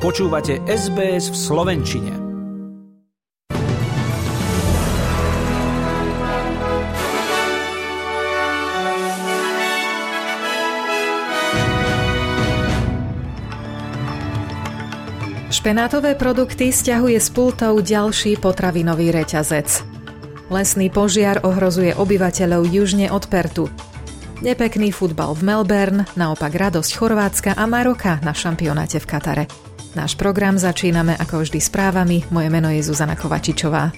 Počúvate SBS v Slovenčine. Špenátové produkty stiahuje z pultov ďalší potravinový reťazec. Lesný požiar ohrozuje obyvateľov južne od Pertu. Nepekný futbal v Melbourne, naopak radosť Chorvátska a Maroka na šampionáte v Katare. Náš program začíname ako vždy správami. Moje meno je Zuzana Kovačičová.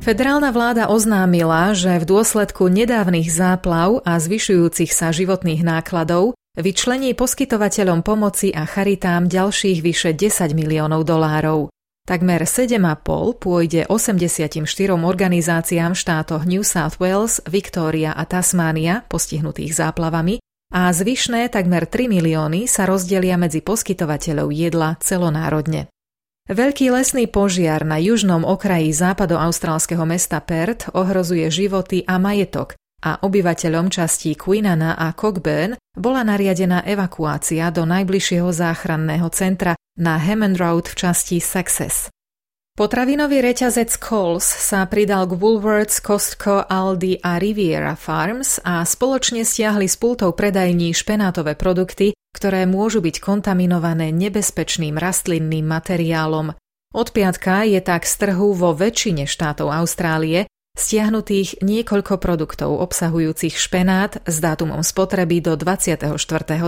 Federálna vláda oznámila, že v dôsledku nedávnych záplav a zvyšujúcich sa životných nákladov vyčlení poskytovateľom pomoci a charitám ďalších vyše 10 miliónov dolárov. Takmer 7,5 pôjde 84 organizáciám v štátoch New South Wales, Victoria a Tasmánia postihnutých záplavami a zvyšné takmer 3 milióny sa rozdelia medzi poskytovateľov jedla celonárodne. Veľký lesný požiar na južnom okraji západoaustrálskeho mesta Perth ohrozuje životy a majetok a obyvateľom častí Queenana a Cockburn bola nariadená evakuácia do najbližšieho záchranného centra na Hammond Road v časti Success. Potravinový reťazec Coles sa pridal k Woolworths, Costco, Aldi a Riviera Farms a spoločne stiahli z pultov predajní špenátové produkty, ktoré môžu byť kontaminované nebezpečným rastlinným materiálom. Od piatka je tak z trhu vo väčšine štátov Austrálie stiahnutých niekoľko produktov obsahujúcich špenát s dátumom spotreby do 24.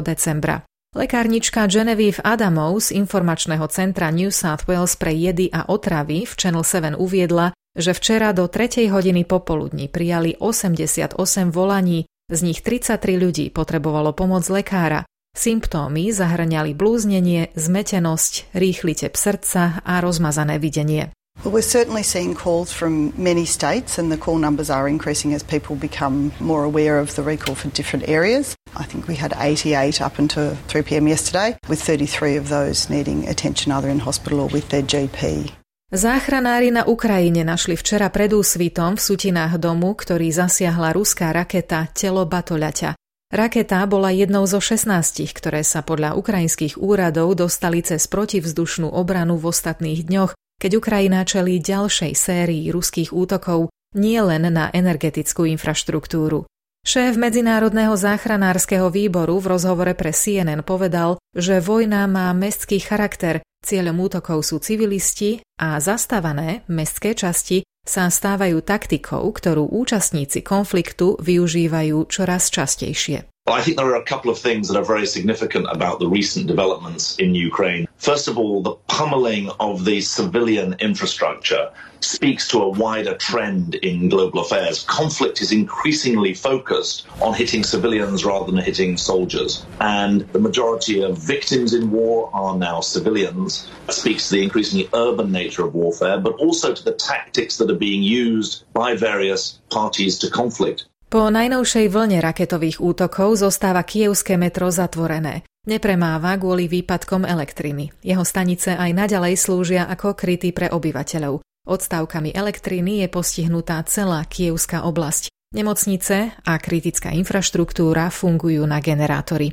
decembra. Lekárnička Genevieve Adamov z informačného centra New South Wales pre jedy a otravy v Channel 7 uviedla, že včera do 3. hodiny popoludní prijali 88 volaní, z nich 33 ľudí potrebovalo pomoc lekára. Symptómy zahrňali blúznenie, zmetenosť, rýchly tep srdca a rozmazané videnie. Well, we're certainly seeing calls from many states, and the call numbers are increasing as people become more aware of the recall for different areas. I think we had 88 up until 3 pm yesterday, with 33 of those needing attention either in hospital or with their GP. Záchranári na Ukrajine našli včera pred úsvitom v sutinách domu, ktorý zasiahla ruská raketa telo Batoľaťa. Raketa bola jednou zo 16, ktoré sa podľa ukrajinských úradov dostali cez protivzdušnú obranu v ostatných dňoch keď Ukrajina čelí ďalšej sérii ruských útokov nielen na energetickú infraštruktúru. Šéf Medzinárodného záchranárskeho výboru v rozhovore pre CNN povedal, že vojna má mestský charakter, cieľom útokov sú civilisti a zastávané mestské časti sa stávajú taktikou, ktorú účastníci konfliktu využívajú čoraz častejšie. Well, I think there are a couple of things that are very significant about the recent developments in Ukraine. First of all, the pummeling of the civilian infrastructure speaks to a wider trend in global affairs. Conflict is increasingly focused on hitting civilians rather than hitting soldiers. And the majority of victims in war are now civilians. That speaks to the increasingly urban nature of warfare, but also to the tactics that are being used by various parties to conflict. Po najnovšej vlne raketových útokov zostáva kievské metro zatvorené. Nepremáva kvôli výpadkom elektriny. Jeho stanice aj naďalej slúžia ako kryty pre obyvateľov. Odstávkami elektriny je postihnutá celá kievská oblasť. Nemocnice a kritická infraštruktúra fungujú na generátory.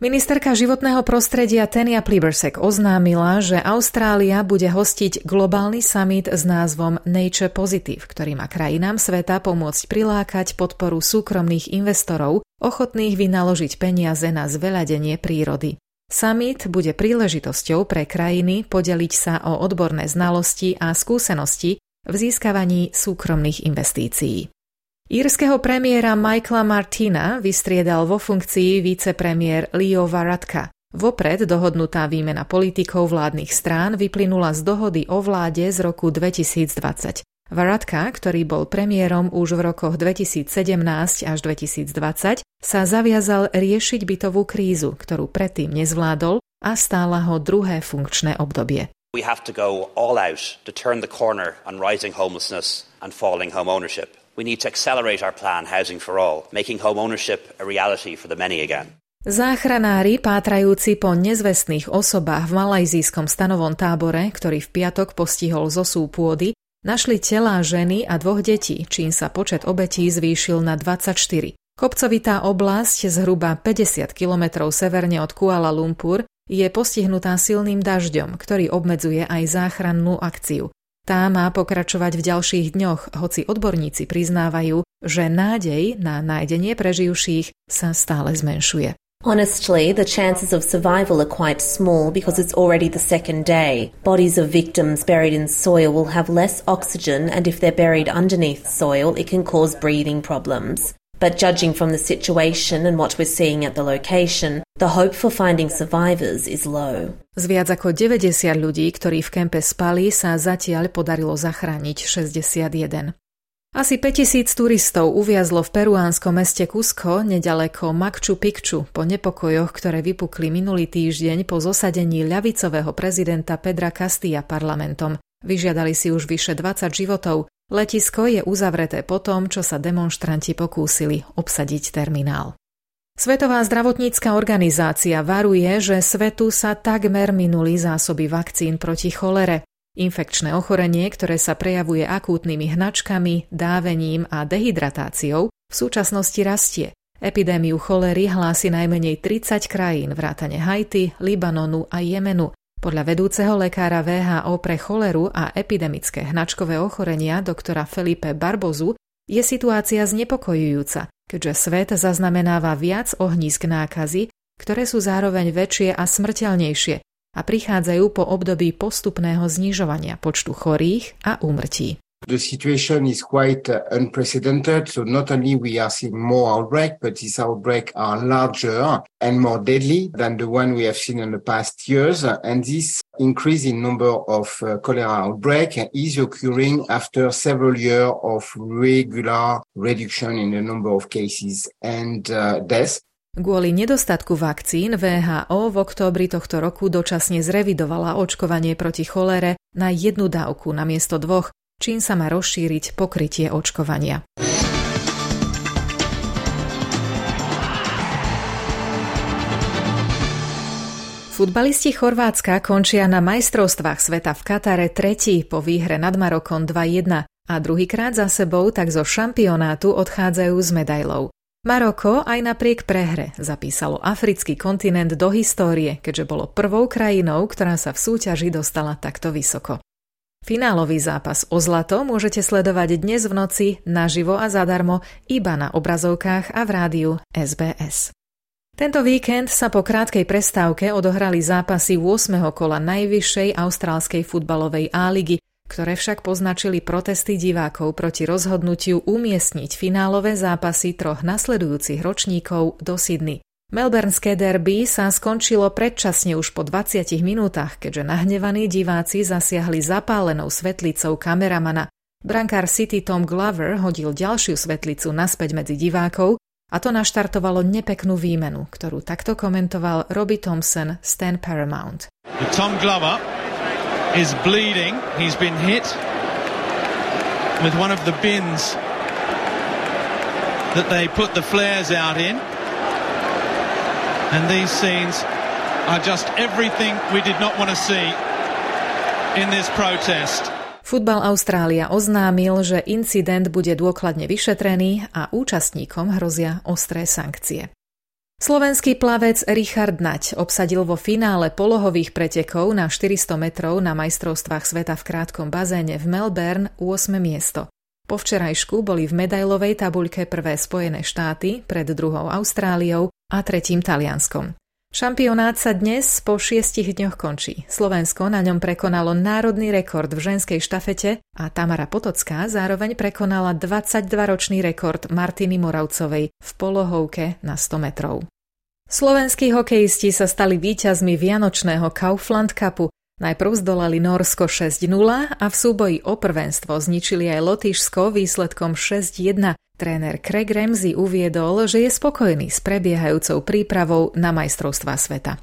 Ministerka životného prostredia Tenia Plibersek oznámila, že Austrália bude hostiť globálny summit s názvom Nature Positive, ktorý má krajinám sveta pomôcť prilákať podporu súkromných investorov, ochotných vynaložiť peniaze na zveľadenie prírody. Summit bude príležitosťou pre krajiny podeliť sa o odborné znalosti a skúsenosti v získavaní súkromných investícií. Írskeho premiéra Michaela Martina vystriedal vo funkcii vicepremiér Leo Varadka. Vopred dohodnutá výmena politikov vládnych strán vyplynula z dohody o vláde z roku 2020. Varadka, ktorý bol premiérom už v rokoch 2017 až 2020, sa zaviazal riešiť bytovú krízu, ktorú predtým nezvládol a stála ho druhé funkčné obdobie. We have to go all out to turn the corner on rising homelessness and falling home ownership. We need to accelerate our plan Housing for All, making home ownership a reality for the many again. Záchranári pátrajúci po nezvestných osobách v malajzijskom stanovom tábore, ktorý v piatok postihol zosú pôdy, Našli telá ženy a dvoch detí, čím sa počet obetí zvýšil na 24. Kopcovitá oblasť zhruba 50 kilometrov severne od Kuala Lumpur je postihnutá silným dažďom, ktorý obmedzuje aj záchrannú akciu. Tá má pokračovať v ďalších dňoch, hoci odborníci priznávajú, že nádej na nájdenie preživších sa stále zmenšuje. Honestly, the chances of survival are quite small because it's already the second day. Bodies of victims buried in soil will have less oxygen, and if they're buried underneath soil, it can cause breathing problems. But judging from the situation and what we're seeing at the location, the hope for finding survivors is low. Z viac ako 90 ľudí, ktorí v kempe spali, sa zatiaľ podarilo zachrániť 61. Asi 5000 turistov uviazlo v peruánskom meste Cusco, nedaleko Machu Picchu, po nepokojoch, ktoré vypukli minulý týždeň po zosadení ľavicového prezidenta Pedra Castilla parlamentom. Vyžiadali si už vyše 20 životov. Letisko je uzavreté po tom, čo sa demonstranti pokúsili obsadiť terminál. Svetová zdravotnícka organizácia varuje, že svetu sa takmer minuli zásoby vakcín proti cholere. Infekčné ochorenie, ktoré sa prejavuje akútnymi hnačkami, dávením a dehydratáciou, v súčasnosti rastie. Epidémiu cholery hlási najmenej 30 krajín vrátane Haiti, Libanonu a Jemenu. Podľa vedúceho lekára VHO pre choleru a epidemické hnačkové ochorenia doktora Felipe Barbozu je situácia znepokojujúca, keďže svet zaznamenáva viac ohnízk nákazy, ktoré sú zároveň väčšie a smrteľnejšie, a prichádzajú po období postupného znižovania počtu chorých a úmrtí. The situation is quite uh, unprecedented. So not only we are seeing more outbreak, but these outbreaks are larger and more deadly than the one we have seen in the past years. And this increase in number of uh, cholera outbreak is occurring after several years of regular reduction in the number of cases and uh, deaths. Kvôli nedostatku vakcín VHO v októbri tohto roku dočasne zrevidovala očkovanie proti cholere na jednu dávku namiesto dvoch, čím sa má rozšíriť pokrytie očkovania. Futbalisti Chorvátska končia na majstrovstvách sveta v Katare tretí po výhre nad Marokom 2-1 a druhýkrát za sebou tak zo šampionátu odchádzajú s medailou. Maroko aj napriek prehre zapísalo africký kontinent do histórie, keďže bolo prvou krajinou, ktorá sa v súťaži dostala takto vysoko. Finálový zápas o zlato môžete sledovať dnes v noci naživo a zadarmo iba na obrazovkách a v rádiu SBS. Tento víkend sa po krátkej prestávke odohrali zápasy 8. kola najvyššej austrálskej futbalovej A-ligy, ktoré však poznačili protesty divákov proti rozhodnutiu umiestniť finálové zápasy troch nasledujúcich ročníkov do Sydney. Melbournské derby sa skončilo predčasne už po 20 minútach, keďže nahnevaní diváci zasiahli zapálenou svetlicou kameramana. Brankár City Tom Glover hodil ďalšiu svetlicu naspäť medzi divákov a to naštartovalo nepeknú výmenu, ktorú takto komentoval Robbie Thompson, Stan Paramount. Tom Glover is bleeding. He's been hit with one of the bins that they put the flares out in. And these scenes are just everything we did not want to see in this protest. Futbal Austrália oznámil, že incident bude dôkladne vyšetrený a účastníkom hrozia ostré sankcie. Slovenský plavec Richard Nať obsadil vo finále polohových pretekov na 400 metrov na majstrovstvách sveta v krátkom bazéne v Melbourne 8. miesto. Po včerajšku boli v medailovej tabuľke prvé Spojené štáty pred druhou Austráliou a tretím Talianskom. Šampionát sa dnes po šiestich dňoch končí. Slovensko na ňom prekonalo národný rekord v ženskej štafete a Tamara Potocká zároveň prekonala 22-ročný rekord Martiny Moravcovej v polohovke na 100 metrov. Slovenskí hokejisti sa stali víťazmi Vianočného Kaufland Cupu. Najprv zdolali Norsko 6-0 a v súboji o prvenstvo zničili aj Lotyšsko výsledkom 6-1. Tréner Craig Ramsey uviedol, že je spokojný s prebiehajúcou prípravou na majstrovstvá sveta.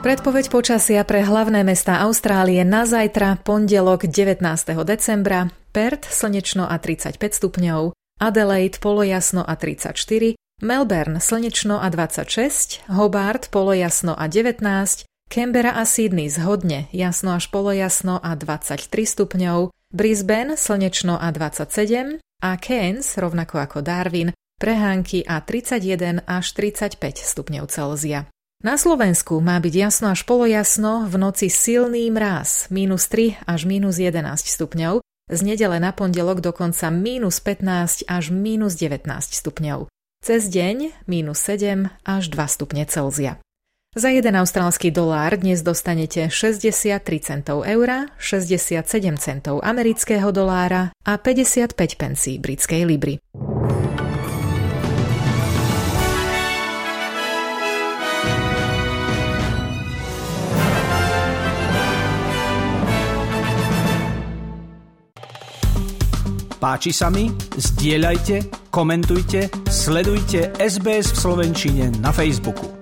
Predpoveď počasia pre hlavné mestá Austrálie na zajtra, pondelok 19. decembra, Perth slnečno a 35 stupňov, Adelaide polojasno a 34, Melbourne slnečno a 26, Hobart polojasno a 19, Canberra a Sydney zhodne, jasno až polojasno a 23 stupňov, Brisbane slnečno a 27 a Cairns, rovnako ako Darwin, prehánky a 31 až 35 stupňov Celzia. Na Slovensku má byť jasno až polojasno, v noci silný mráz, minus 3 až minus 11 stupňov, z nedele na pondelok dokonca minus 15 až minus 19 stupňov. Cez deň minus 7 až 2 stupne Celzia. Za 1 austrálsky dolár dnes dostanete 63 centov eura, 67 centov amerického dolára a 55 pencí britskej libry. Páči sa mi? Zdieľajte, komentujte, sledujte SBS v Slovenčine na Facebooku.